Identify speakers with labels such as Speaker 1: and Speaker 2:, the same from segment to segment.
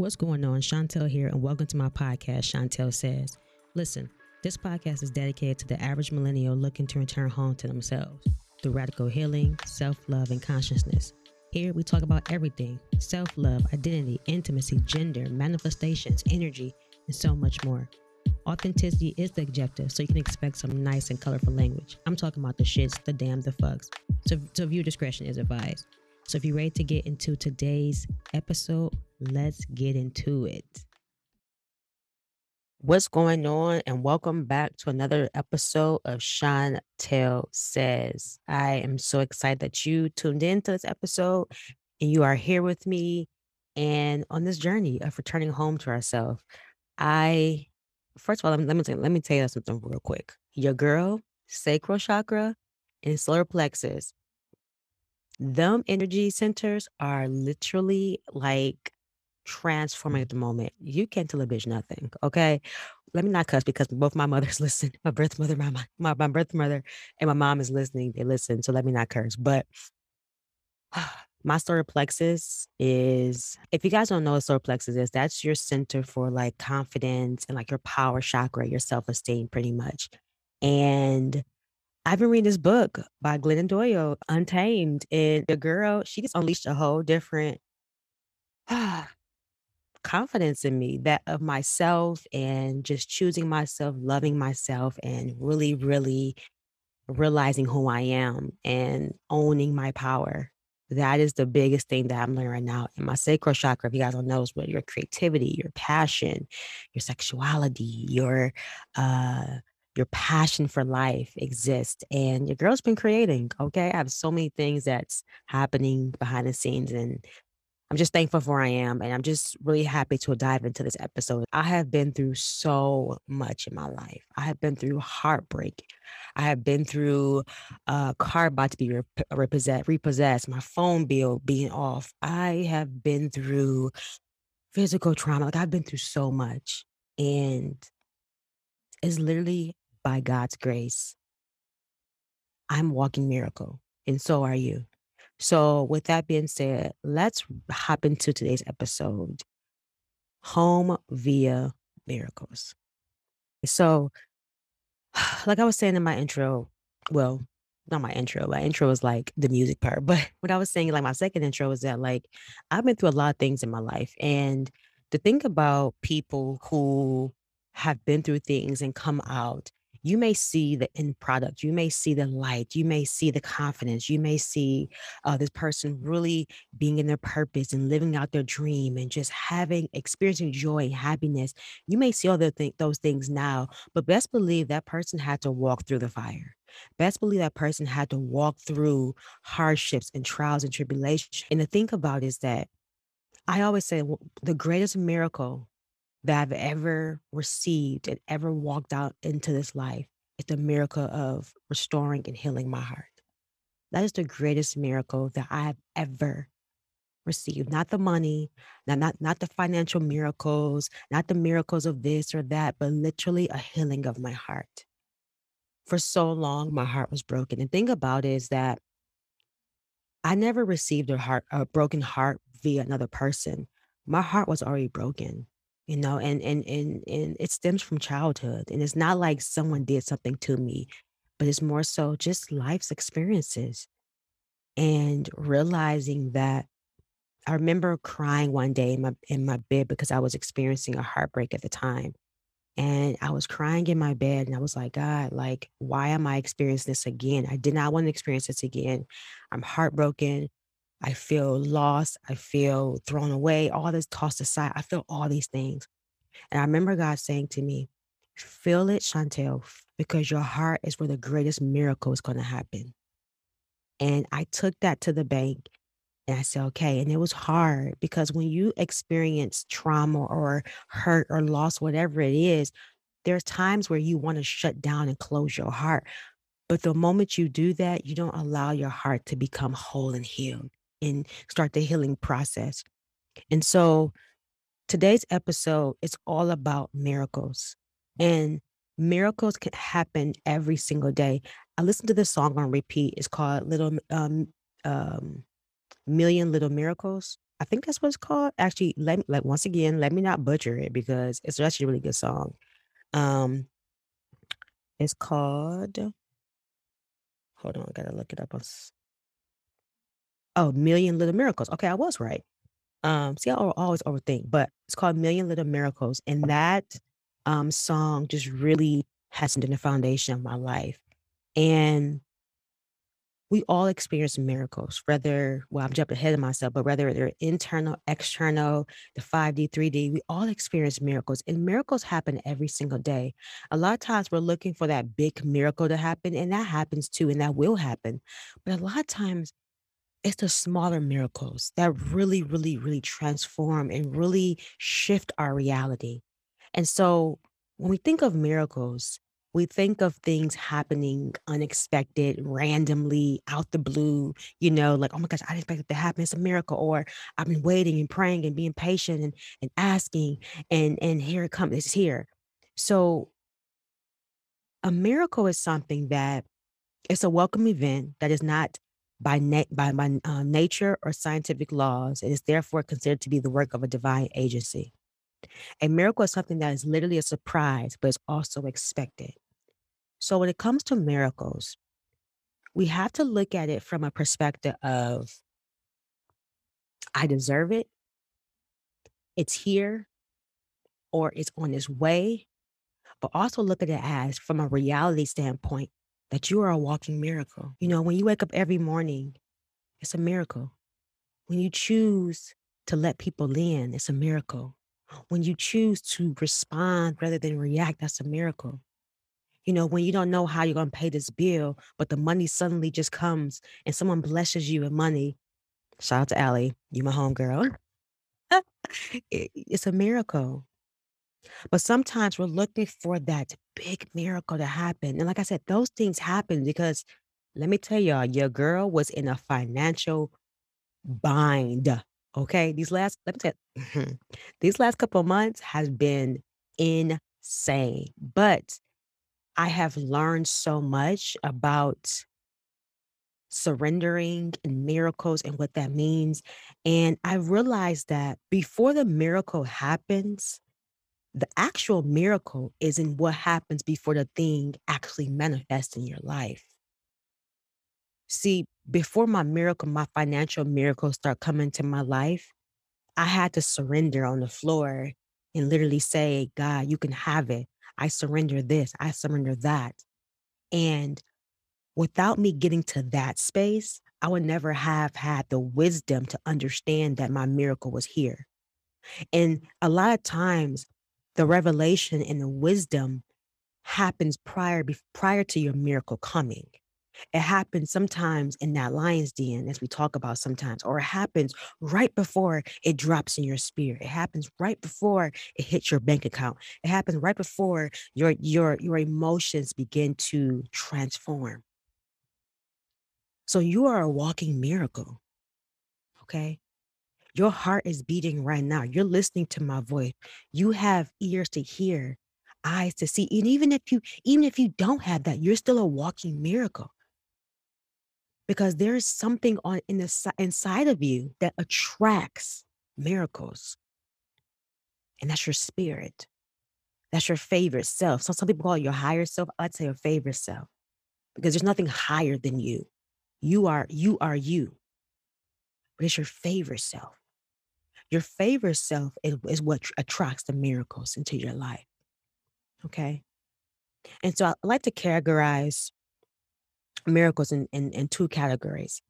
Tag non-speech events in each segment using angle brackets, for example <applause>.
Speaker 1: What's going on? Shauntelle here, and welcome to my podcast, Shauntelle Says. Listen, this podcast is dedicated to the average millennial looking to return home to themselves through radical healing, self love, and consciousness. Here we talk about everything self love, identity, intimacy, gender, manifestations, energy, and so much more. Authenticity is the objective, so you can expect some nice and colorful language. I'm talking about the shits, the damn, the fucks. So, so viewer discretion is advised. So if you're ready to get into today's episode, let's get into it. What's going on? And welcome back to another episode of Shauntelle Says. I am so excited that you tuned in to this episode and you are here with me and on this journey of returning home to ourselves. I first of all, let me, let me, tell, let me tell you something real quick. Your girl, sacral chakra, and solar plexus them energy centers are literally like transforming at the moment. You can't tell a bitch nothing. Okay. Let me not cuss because both my mothers <laughs> listen. My birth mother, my, my, my birth mother, and my mom is listening. They listen. So let me not curse. But <sighs> my solar plexus is, if you guys don't know what solar plexus is, that's your center for like confidence and like your power chakra, your self esteem, pretty much. And I've been reading this book by Glennon Doyle, Untamed, and the girl, she just unleashed a whole different <sighs> confidence in me that of myself and just choosing myself, loving myself, and really, really realizing who I am and owning my power. That is the biggest thing that I'm learning right now. And my sacral chakra, if you guys don't know, is what your creativity, your passion, your sexuality, your uh your passion for life exists and your girl's been creating okay i have so many things that's happening behind the scenes and i'm just thankful for where i am and i'm just really happy to dive into this episode. I have been through so much in my life. I have been through heartbreak. I have been through a car about to be repossessed, repossessed my phone bill being off. I have been through physical trauma like i've been through so much and it's literally by God's grace, I'm walking miracle, and so are you. So, with that being said, let's hop into today's episode Home via Miracles. So, <sighs> like I was saying in my intro, well, not my intro, my intro was like the music part, <laughs> but what I was saying, like my second intro was that like I've been through a lot of things in my life. And to think about people who have been through things and come out you may see the end product you may see the light you may see the confidence you may see uh, this person really being in their purpose and living out their dream and just having experiencing joy and happiness. You may see all th- those things now but best believe that person had to walk through the fire. Best believe that person had to walk through hardships and trials and tribulations. And the thing about is that i always say well, the greatest miracle that I've ever received and ever walked out into this life is the miracle of restoring and healing my heart. That is the greatest miracle that I have ever received. Not the money, not, not, not the financial miracles, not the miracles of this or that, but literally a healing of my heart. For so long, my heart was broken. And thing about it is that I never received a heart, a broken heart via another person. My heart was already broken you know and and and and it stems from childhood and it's not like someone did something to me but it's more so just life's experiences and realizing that I remember crying one day in my in my bed because I was experiencing a heartbreak at the time. And I was crying in my bed and I was like, God, like, why am I experiencing this again? I did not want to experience this again. I'm heartbroken. I feel lost. I feel thrown away, all this tossed aside. I feel all these things. And I remember God saying to me, Feel it, Shauntelle, because your heart is where the greatest miracle is going to happen. And I took that to the bank and I said, okay. And it was hard because when you experience trauma or hurt or loss, whatever it is, there's times where you want to shut down and close your heart. But the moment you do that, you don't allow your heart to become whole and healed and start the healing process. And so today's episode is all about miracles. And miracles can happen every single day. I listen to this song on repeat. It's called Little um, um, Million Little Miracles. I think that's what it's called. Actually, let me like, once again, let me not butcher it because it's actually a really good song. Um, it's called hold on, I gotta look it up Oh, Million Little Miracles. Okay, I was right. Um, see, I always overthink, but it's called Million Little Miracles, and that, um, song just really has been the foundation of my life, and we all experience miracles, whether well, I'm jumping ahead of myself, but whether they're internal, external, the 5D, 3D, we all experience miracles, and miracles happen every single day. A lot of times we're looking for that big miracle to happen, and that happens too, and that will happen. But a lot of times it's the smaller miracles that really, really, really transform and really shift our reality. And so when we think of miracles, we think of things happening unexpected, randomly, out the blue, you know, like, oh my gosh, I didn't expect it to happen. It's a miracle. Or I've been waiting and praying and being patient and, and asking, and and here it comes, it's here. So a miracle is something that it's a welcome event that is not by na- by, by uh, nature or scientific laws. It is therefore considered to be the work of a divine agency. A miracle is something that is literally a surprise, but it's also expected. So when it comes to miracles, we have to look at it from a perspective of I deserve it, it's here, or it's on its way, but also look at it as from a reality standpoint that you are a walking miracle. You know, when you wake up every morning, it's a miracle. When you choose to let people in, it's a miracle. When you choose to respond rather than react, that's a miracle. You know, when you don't know how you're gonna pay this bill, but the money suddenly just comes and someone blesses you with money. Shout out to Allie, you my homegirl. <laughs> It it's a miracle. But sometimes we're looking for that big miracle to happen. And like I said, those things happen because let me tell y'all, your girl was in a financial bind. Okay. These last, let me tell you, <laughs> these last couple months has been insane. But I have learned so much about surrendering and miracles and what that means. And I realized that before the miracle happens, the actual miracle is in what happens before the thing actually manifests in your life. See, before my miracle, my financial miracle start coming to my life, I had to surrender on the floor and literally say, God, you can have it. I surrender this, I surrender that. And without me getting to that space, I would never have had the wisdom to understand that my miracle was here. And a lot of times, the revelation and the wisdom happens prior prior to your miracle coming. It happens sometimes in that lion's den, as we talk about sometimes, or it happens right before it drops in your spirit. It happens right before it hits your bank account. It happens right before your your your emotions begin to transform. So you are a walking miracle. Okay. Your heart is beating right now. You're listening to my voice. You have ears to hear, eyes to see. And even if you even if you don't have that, you're still a walking miracle because there is something on in the inside of you that attracts miracles, and that's your spirit. That's your favorite self. So some people call it your higher self. I'd say your favorite self because there's nothing higher than you. You are you are you, but it's your favorite self. Your favorite self is, is what tr- attracts the miracles into your life. Okay. And so I like to categorize miracles in, in, in two categories.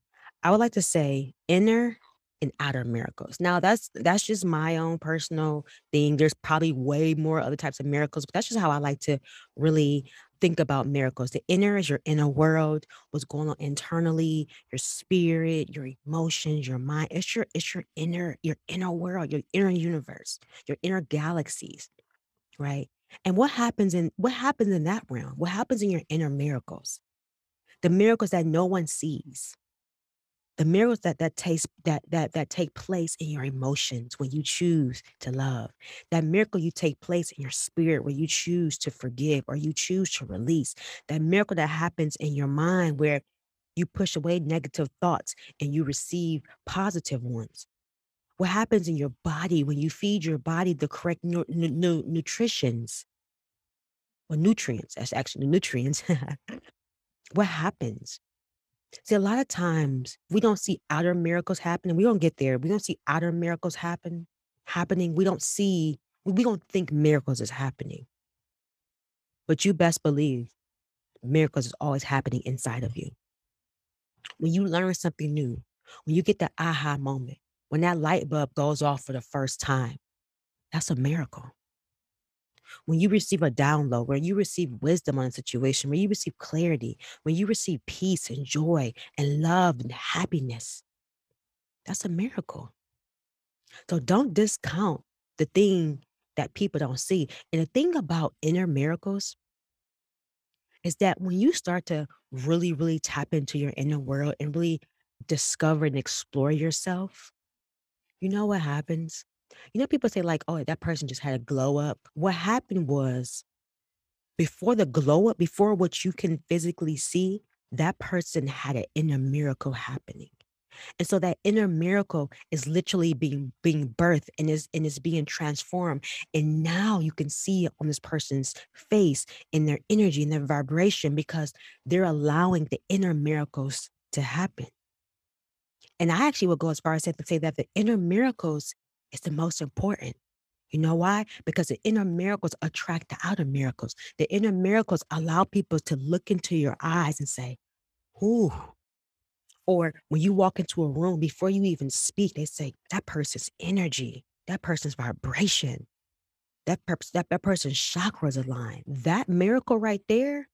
Speaker 1: I would like to say inner and outer miracles. Now that's that's just my own personal thing. There's probably way more other types of miracles, but that's just how I like to really think about miracles. The inner is your inner world, what's going on internally, your spirit, your emotions, your mind. It's your it's your inner your inner world, your inner universe, your inner galaxies, right? And what happens in what happens in that realm? What happens in your inner miracles? The miracles that no one sees the miracles that that takes that that that take place in your emotions when you choose to love that miracle you take place in your spirit when you choose to forgive or you choose to release that miracle that happens in your mind where you push away negative thoughts and you receive positive ones What happens in your body when you feed your body the correct nu nu nutritions or nutrients, that's actually nutrients. <laughs> What happens? See, a lot of times, we don't see outer miracles happening, we don't get there, we don't see outer miracles happen happening, we don't see we don't think miracles is happening. But you best believe miracles is always happening inside of you. When you learn something new, when you get that aha moment, when that light bulb goes off for the first time, that's a miracle. When you receive a download, when you receive wisdom on a situation, when you receive clarity, when you receive peace and joy and love and happiness, that's a miracle. So don't discount the thing that people don't see. And the thing about inner miracles is that when you start to really, really tap into your inner world and really discover and explore yourself, you know what happens? You know, people say, like, "Oh, that person just had a glow up." What happened was before the glow up, before what you can physically see, that person had an inner miracle happening. And so that inner miracle is literally being being birthed and is and is being transformed. And now you can see it on this person's face, in their energy, in their vibration, because they're allowing the inner miracles to happen. And I actually would go as far as to say that the inner miracles is the most important. You know why? Because the inner miracles attract the outer miracles. The inner miracles allow people to look into your eyes and say, "Ooh." Or when you walk into a room, before you even speak, they say, "That person's energy, that person's vibration, that perps that that person's chakras align." That miracle right there,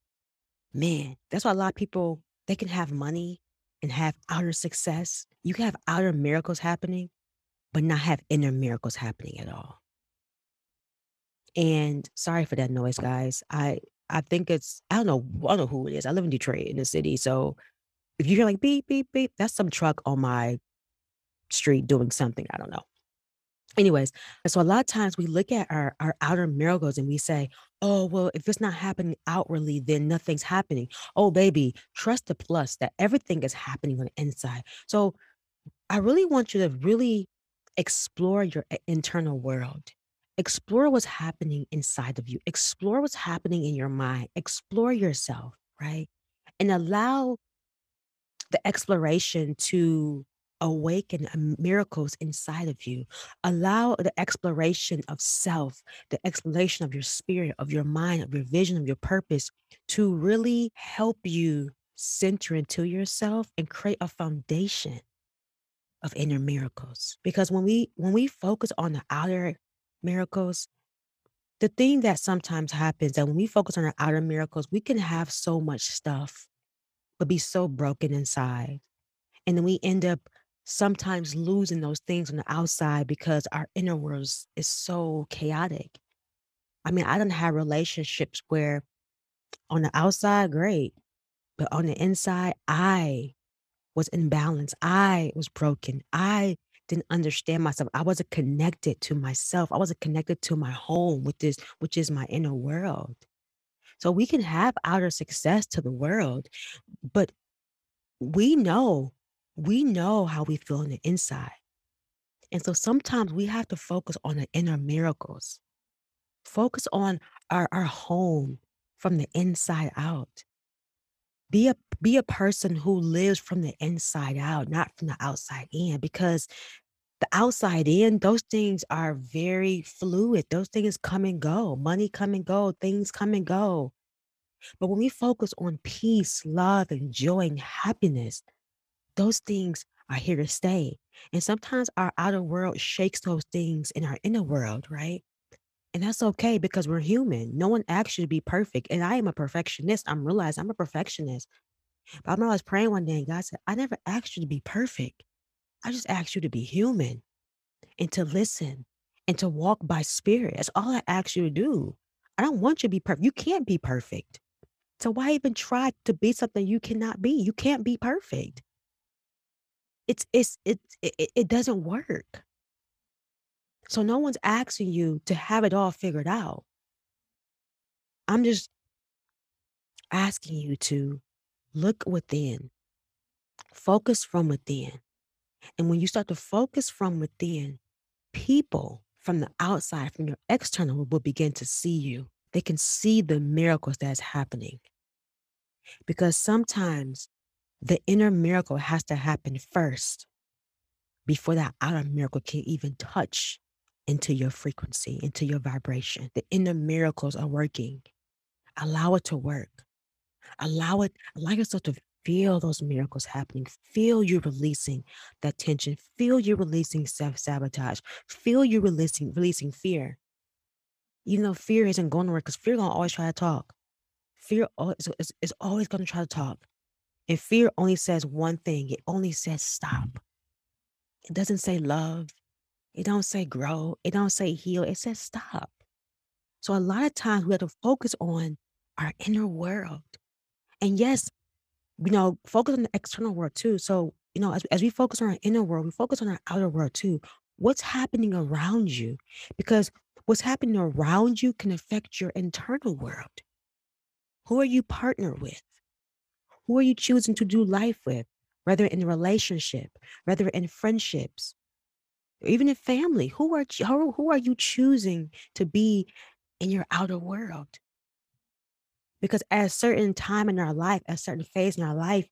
Speaker 1: man, that's why a lot of people, they can have money and have outer success. You can have outer miracles happening, but not have inner miracles happening at all. And sorry for that noise, guys. I I think it's I don't know I don't know who it is. I live in Detroit in the city, so if you hear like beep, beep, beep, that's some truck on my street doing something, I don't know. Anyways, so a lot of times we look at our our outer miracles and we say, "Oh, well, if it's not happening outwardly, then nothing's happening." Oh, baby, trust the plus that everything is happening on the inside. So I really want you to really explore your internal world. Explore what's happening inside of you. Explore what's happening in your mind. Explore yourself, right? And allow the exploration to awaken uh, miracles inside of you. Allow the exploration of self, the exploration of your spirit, of your mind, of your vision, of your purpose to really help you center into yourself and create a foundation of inner miracles. Because when we when we focus on the outer miracles, the thing that sometimes happens that when we focus on our outer miracles, we can have so much stuff, but be so broken inside. And then we end up sometimes losing those things on the outside because our inner world is so chaotic. I mean, I don't have relationships where on the outside, great, but on the inside, I was imbalanced. I was broken. I didn't understand myself. I wasn't connected to myself. I wasn't connected to my home, with this, which is my inner world. So we can have outer success to the world, but we know, we know how we feel on the inside. And so sometimes we have to focus on the inner miracles. Focus on our, our home from the inside out. Be a be a person who lives from the inside out, not from the outside in, because the outside in, those things are very fluid. Those things come and go. Money come and go. Things come and go. But when we focus on peace, love, and joy and happiness, those things are here to stay. And sometimes our outer world shakes those things in our inner world, right? And that's okay because we're human. No one asks you to be perfect. And I am a perfectionist. I'm realized I'm a perfectionist. But I was praying one day and God said, I never asked you to be perfect. I just asked you to be human and to listen and to walk by spirit. That's all I asked you to do. I don't want you to be perfect. You can't be perfect. So why even try to be something you cannot be? You can't be perfect. It's it's it, it it doesn't work. So no one's asking you to have it all figured out. I'm just asking you to look within, focus from within, And when you start to focus from within, people from the outside, from your external, will begin to see you. They can see the miracles that's happening. Because sometimes the inner miracle has to happen first before that outer miracle can even touch into your frequency, into your vibration. The inner miracles are working. Allow it to work. Allow it, allow yourself to feel those miracles happening. Feel you releasing that tension. Feel you releasing self-sabotage. Feel you releasing releasing fear. Even though fear isn't going to work, because fear gonna always try to talk. Fear is, is, is always gonna try to talk. And fear only says one thing. It only says stop. It doesn't say love. It don't say grow. It don't say heal. It says stop. So a lot of times we have to focus on our inner world. And yes, you know, focus on the external world too. So, you know, as, as we focus on our inner world, we focus on our outer world too. What's happening around you? Because what's happening around you can affect your internal world. Who are you partnered with? Who are you choosing to do life with? Whether in a relationship, whether in friendships, even in family. Who are who, who are you choosing to be in your outer world? Because at a certain time in our life, at a certain phase in our life,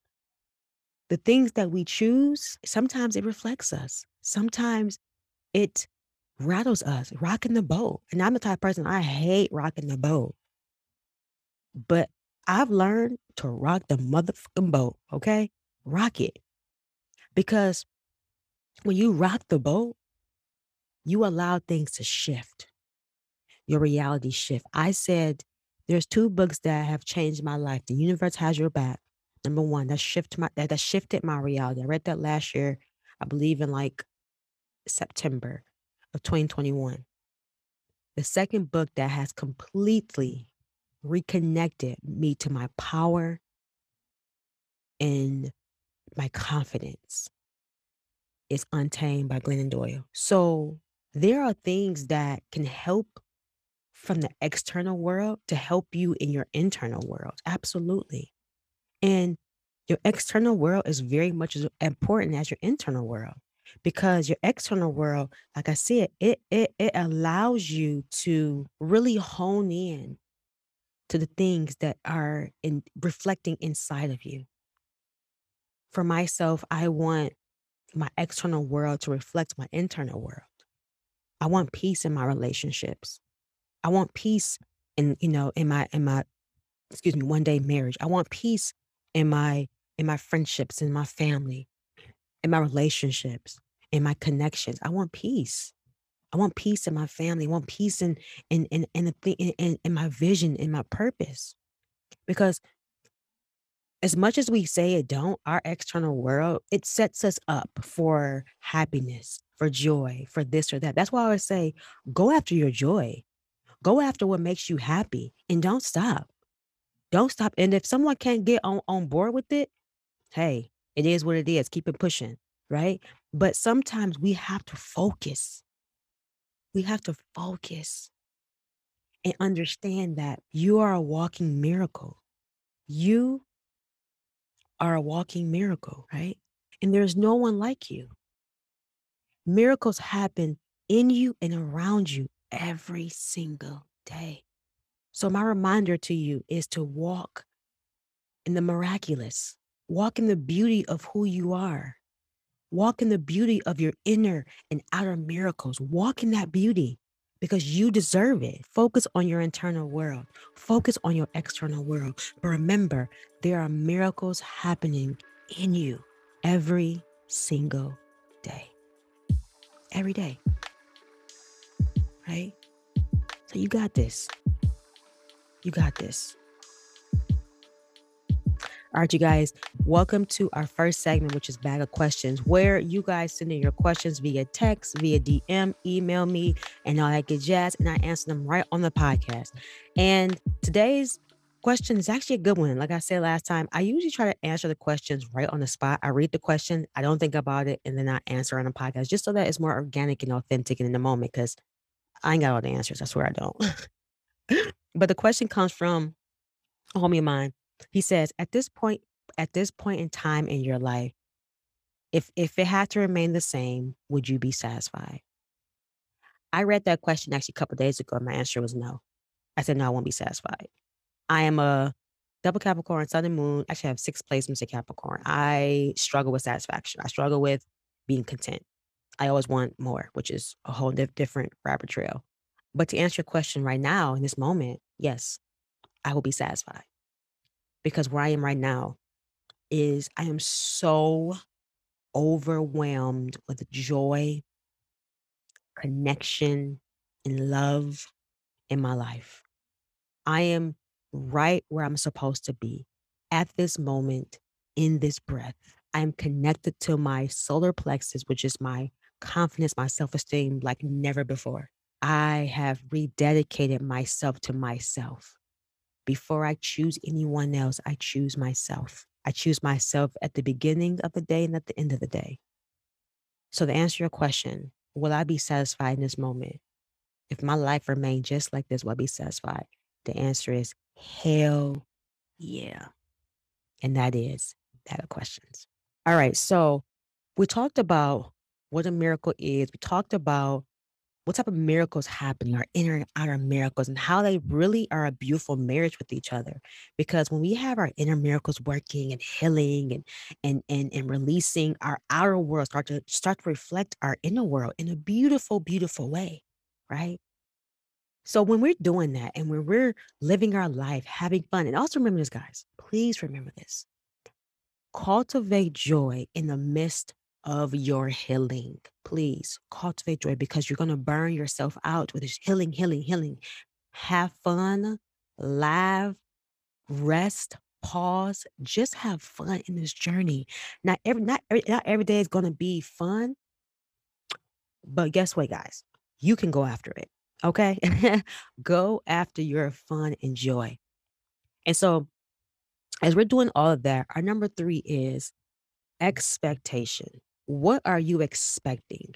Speaker 1: the things that we choose, sometimes it reflects us. Sometimes it rattles us, rocking the boat. And I'm the type of person I hate rocking the boat. But I've learned to rock the motherfucking boat, okay? Rock it. Because when you rock the boat, you allow things to shift. Your reality shift. I said there's two books that have changed my life. The Universe Has Your Back. Number one, that shift my that, that shifted my reality. I read that last year, I believe in like September of 2021. The second book that has completely reconnected me to my power and my confidence is Untamed by Glennon Doyle. So there are things that can help from the external world to help you in your internal world. Absolutely. And your external world is very much as important as your internal world because your external world, like I said, it it it allows you to really hone in to the things that are in reflecting inside of you. For myself, I want my external world to reflect my internal world. I want peace in my relationships. I want peace in, you know, in my in my excuse me, one day marriage. I want peace in my in my friendships, in my family, in my relationships, in my connections. I want peace. I want peace in my family. I want peace in in in in the thing in, in, in my vision, in my purpose. Because as much as we say it don't, our external world, it sets us up for happiness, for joy, for this or that. That's why I always say, go after your joy. Go after what makes you happy and don't stop. Don't stop. And if someone can't get on, on board with it, hey, it is what it is. Keep it pushing, right? But sometimes we have to focus. We have to focus and understand that you are a walking miracle. You are a walking miracle, right? And there's no one like you. Miracles happen in you and around you every single day. So, my reminder to you is to walk in the miraculous, walk in the beauty of who you are, walk in the beauty of your inner and outer miracles, walk in that beauty because you deserve it. Focus on your internal world, focus on your external world. But remember, there are miracles happening in you every single day. Every day right? So you got this. You got this. All right, you guys, welcome to our first segment, which is Bag of Questions, where you guys send in your questions via text, via DM, email me, and all that good jazz, and I answer them right on the podcast. And today's question is actually a good one. Like I said last time, I usually try to answer the questions right on the spot. I read the question, I don't think about it, and then I answer on the podcast just so that it's more organic and authentic and in the moment because I ain't got all the answers. I swear I don't. <laughs> but the question comes from a homie of mine. He says, at this point, at this point in time in your life, If if it had to remain the same, would you be satisfied? I read that question actually a couple days ago, and my answer was no. I said, "No, I won't be satisfied." I am a double Capricorn, Sun and Moon. Actually, I have 6 placements in Capricorn. I struggle with satisfaction. I struggle with being content. I always want more, which is a whole diff different rabbit trail. But to answer your question right now in this moment, yes, I will be satisfied. Because where I am right now is I am so overwhelmed with joy, connection, and love in my life. I am right where I'm supposed to be at this moment in this breath. I am connected to my solar plexus, which is my confidence, my self-esteem like never before. I have rededicated myself to myself. Before I choose anyone else, I choose myself. I choose myself at the beginning of the day and at the end of the day. So to answer your question, will I be satisfied in this moment? If my life remained just like this, will I be satisfied? The answer is hell yeah. And that is that of questions. All right. So we talked about what a miracle is. We talked about what type of miracles happening, our inner and outer miracles, and how they really are a beautiful marriage with each other. Because when we have our inner miracles working and healing and and and and releasing, our outer world start to start to reflect our inner world in a beautiful, beautiful way, right? So when we're doing that and when we're living our life, having fun, and also remember this, guys, please remember this. Cultivate joy in the midst of your healing. Please cultivate joy because you're going to burn yourself out with this healing, healing, healing. Have fun, laugh, rest, pause, just have fun in this journey. Not every not every, not every day is going to be fun, but guess what, guys? You can go after it. Okay? <laughs> go after your fun and joy. And so as we're doing all of that, our number 3 is expectation. What are you expecting?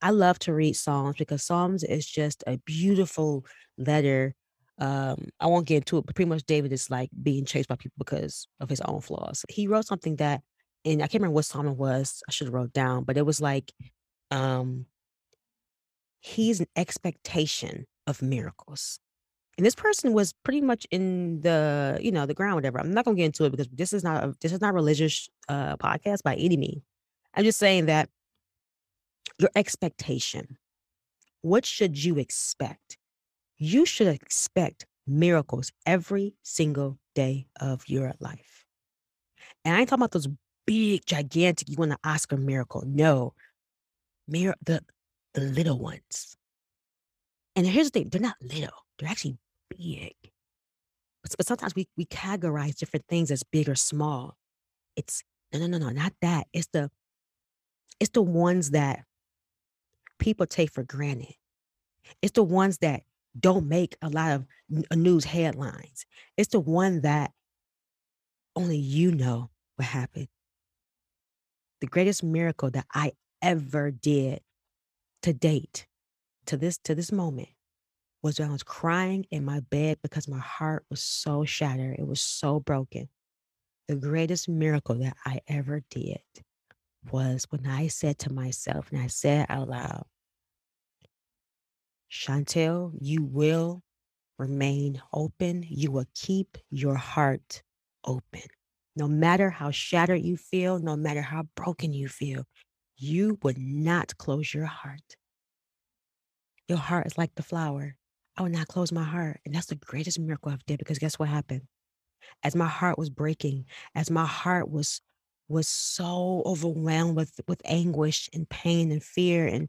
Speaker 1: I love to read Psalms because Psalms is just a beautiful letter. Um, I won't get into it, but pretty much David is like being chased by people because of his own flaws. He wrote something that, and I can't remember what psalm it was. I should have wrote down, but it was like, um, he's an expectation of miracles. And this person was pretty much in the, you know, the ground, whatever. I'm not gonna get into it because this is not a this is not religious uh podcast by any means. I'm just saying that your expectation. What should you expect? You should expect miracles every single day of your life. And I ain't talking about those big, gigantic, you want an Oscar miracle. No. Mir- the the little ones. And here's the thing, they're not little, they're actually big. But, but sometimes we we categorize different things as big or small. It's no, no, no, no, not that. It's the it's the ones that people take for granted. It's the ones that don't make a lot of uh, news headlines. It's the one that only you know what happened. The greatest miracle that I ever did to date, to this to this moment, was when I was crying in my bed because my heart was so shattered. It was so broken. The greatest miracle that I ever did was when I said to myself, and I said out loud, Shauntelle, you will remain open. You will keep your heart open. No matter how shattered you feel, no matter how broken you feel, you would not close your heart. Your heart is like the flower. I would not close my heart. And that's the greatest miracle I've did because guess what happened? As my heart was breaking, as my heart was was so overwhelmed with with anguish and pain and fear and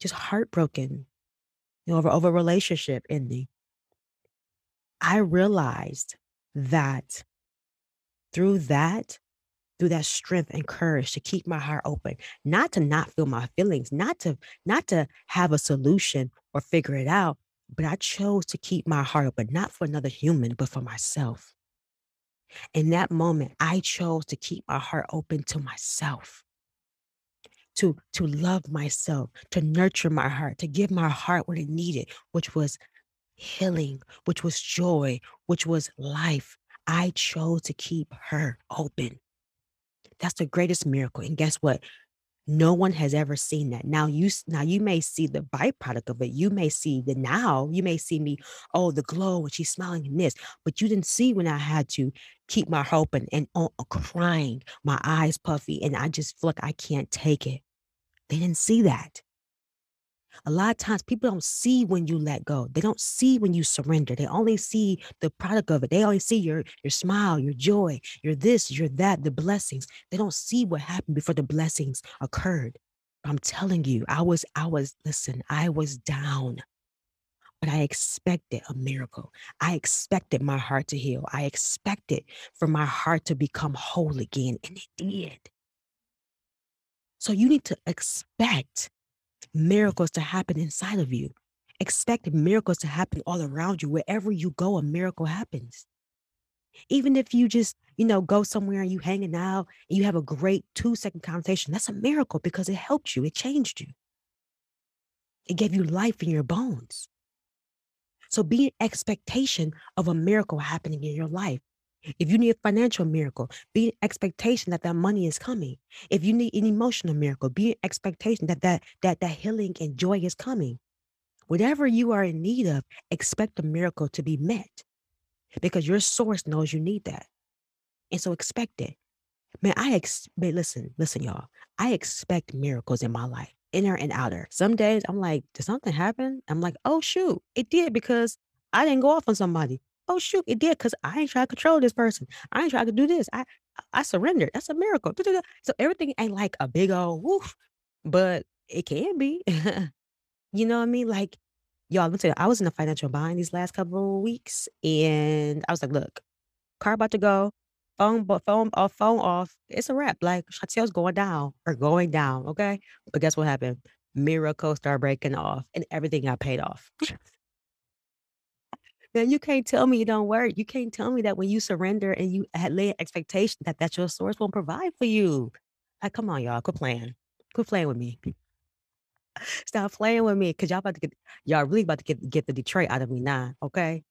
Speaker 1: just heartbroken, you know, over over relationship ending. I realized that through that, through that strength and courage to keep my heart open, not to not feel my feelings, not to not to have a solution or figure it out, but I chose to keep my heart open, not for another human, but for myself. In that moment, I chose to keep my heart open to myself, to, to love myself, to nurture my heart, to give my heart what it needed, which was healing, which was joy, which was life. I chose to keep her open. That's the greatest miracle, and guess what? No one has ever seen that. Now you now you may see the byproduct of it. You may see the now, you may see me, "Oh, the glow and she's smiling and this," but you didn't see when I had to keep my hope and and uh, uh, crying, my eyes puffy, and I just feel like I can't take it. They didn't see that. A lot of times people don't see when you let go. They don't see when you surrender. They only see the product of it. They only see your your smile, your joy, your this, your that, the blessings. They don't see what happened before the blessings occurred. I'm telling you, I was I was listen, I was down, but I expected a miracle. I expected my heart to heal. I expected for my heart to become whole again, and it did. So you need to expect miracles to happen inside of you. Expect miracles to happen all around you. Wherever you go, a miracle happens. Even if you just, you know, go somewhere and you hanging out and you have a great two-second conversation, that's a miracle because it helped you. It changed you. It gave you life in your bones. So be in expectation of a miracle happening in your life. If you need a financial miracle, be expectation that that money is coming. If you need an emotional miracle, be expectation that that that that healing and joy is coming. Whatever you are in need of, expect a miracle to be met because your source knows you need that. And so expect it. Man, I ex man, listen, listen, y'all. I expect miracles in my life, inner and outer. Some days I'm like, did something happen? I'm like, oh shoot, it did because I didn't go off on somebody. Oh shoot, it did because I ain't trying to control this person. I ain't trying to do this. I I surrendered. That's a miracle. So everything ain't like a big old woof, but it can be. <laughs> you know what I mean? Like, y'all, me tell you, I was in a financial bind these last couple of weeks, and I was like, look, car about to go, phone, phone off, phone off. It's a wrap. Like Shauntelle's going down or going down. Okay. But guess what happened? Miracle started breaking off and everything got paid off. <laughs> You can't tell me it don't work. You can't tell me that when you surrender and you lay an expectation that that your source won't provide for you. Like, come on, y'all, quit playing. Quit playing with me. <laughs> Stop playing with me, cause y'all about to get y'all really about to get get the Detroit out of me now, okay?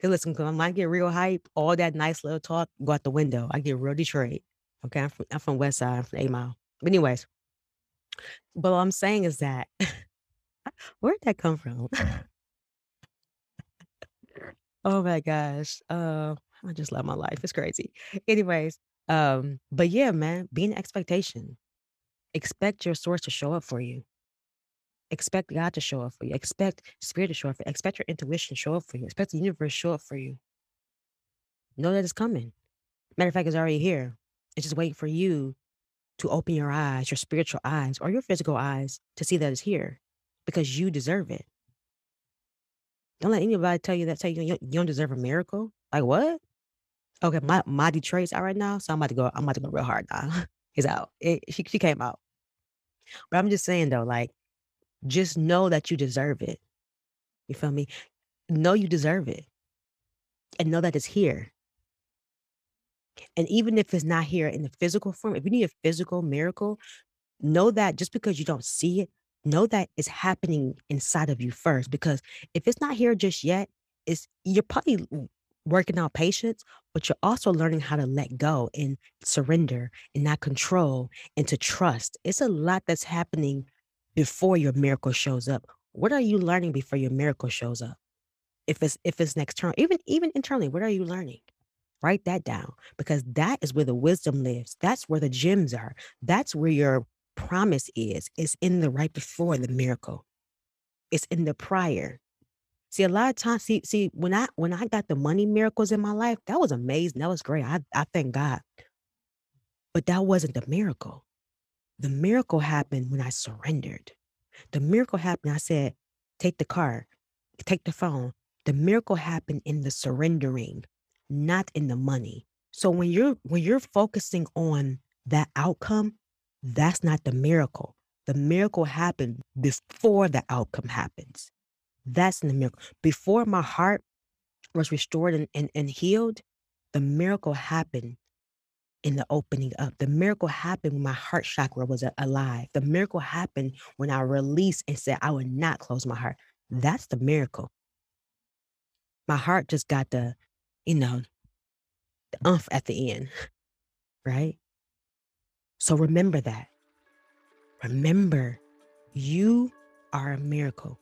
Speaker 1: 'Cause listen, 'cause I might get real hype, all that nice little talk go out the window. I get real Detroit. Okay, I'm from I'm from West Side, I'm from 8 Mile. But anyways, but what I'm saying is that <laughs> where'd that come from? <laughs> Oh my gosh. Uh, I just love my life. It's crazy. Anyways, um, but yeah, man, be in expectation. Expect your source to show up for you. Expect God to show up for you. Expect spirit to show up for you. Expect your intuition to show up for you. Expect the universe to show up for you. Know that it's coming. Matter of fact, it's already here. It's just waiting for you to open your eyes, your spiritual eyes, or your physical eyes to see that it's here because you deserve it. Don't let anybody tell you that tell you you don't deserve a miracle. Like what? Okay, my my Detroit's out right now, so I'm about to go. I'm about to go real hard now. <laughs> He's out. It, she she came out, but I'm just saying though, like just know that you deserve it. You feel me? Know you deserve it, and know that it's here. And even if it's not here in the physical form, if you need a physical miracle, know that just because you don't see it, know that it's happening inside of you first. Because if it's not here just yet, it's you're probably working out patience, but you're also learning how to let go and surrender and not control and to trust. It's a lot that's happening before your miracle shows up. What are you learning before your miracle shows up? If it's if it's an external, even even internally, what are you learning? Write that down because that is where the wisdom lives. That's where the gems are. That's where your promise is. It's in the right before the miracle. It's in the prior. See, a lot of times, see, see, when I when I got the money miracles in my life, that was amazing. That was great. I I thank God. But that wasn't the miracle. The miracle happened when I surrendered. The miracle happened. I said, take the car, take the phone. The miracle happened in the surrendering, not in the money. So when you're when you're focusing on that outcome, that's not the miracle. The miracle happened before the outcome happens. That's the miracle. Before my heart was restored and, and, and healed, the miracle happened in the opening up. The miracle happened when my heart chakra was alive. The miracle happened when I released and said, I would not close my heart. That's the miracle. My heart just got the, you know, the umph at the end, <laughs> right? So remember that. Remember, you are a miracle.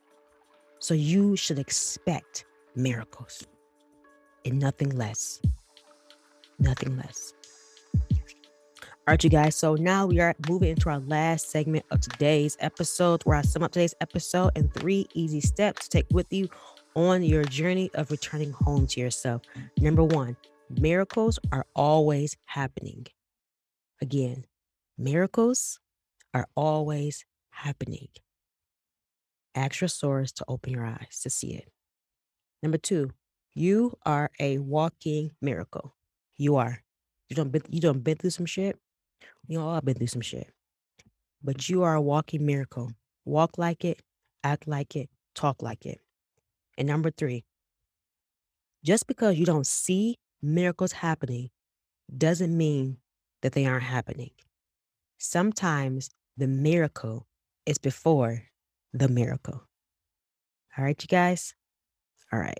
Speaker 1: So you should expect miracles and nothing less. Nothing less. All right, you guys. So now we are moving into our last segment of today's episode, where I sum up today's episode and three easy steps to take with you on your journey of returning home to yourself. Number one, miracles are always happening. Again, miracles are always happening. Ask your source to open your eyes to see it. Number two, you are a walking miracle. You are. You don't been, you don't been through some shit. You all been through some shit. But you are a walking miracle. Walk like it, act like it, talk like it. And number three, just because you don't see miracles happening doesn't mean that they aren't happening. Sometimes the miracle is before the miracle. All right, you guys? All right.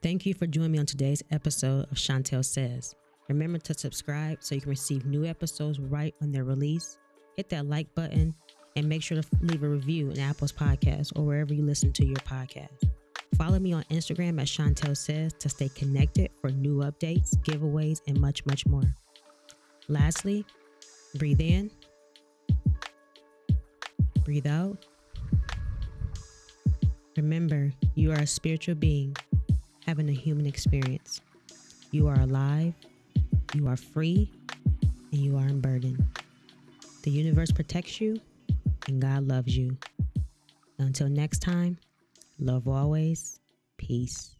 Speaker 1: Thank you for joining me on today's episode of Shauntelle Says. Remember to subscribe so you can receive new episodes right when they're released. Hit that like button and make sure to leave a review in Apple's podcast or wherever you listen to your podcast. Follow me on Instagram at Shauntelle Says to stay connected for new updates, giveaways, and much, much more. Lastly, breathe in, breathe out. Remember, you are a spiritual being having a human experience. You are alive, you are free, and you are unburdened. The universe protects you, and God loves you. Until next time, love always, peace.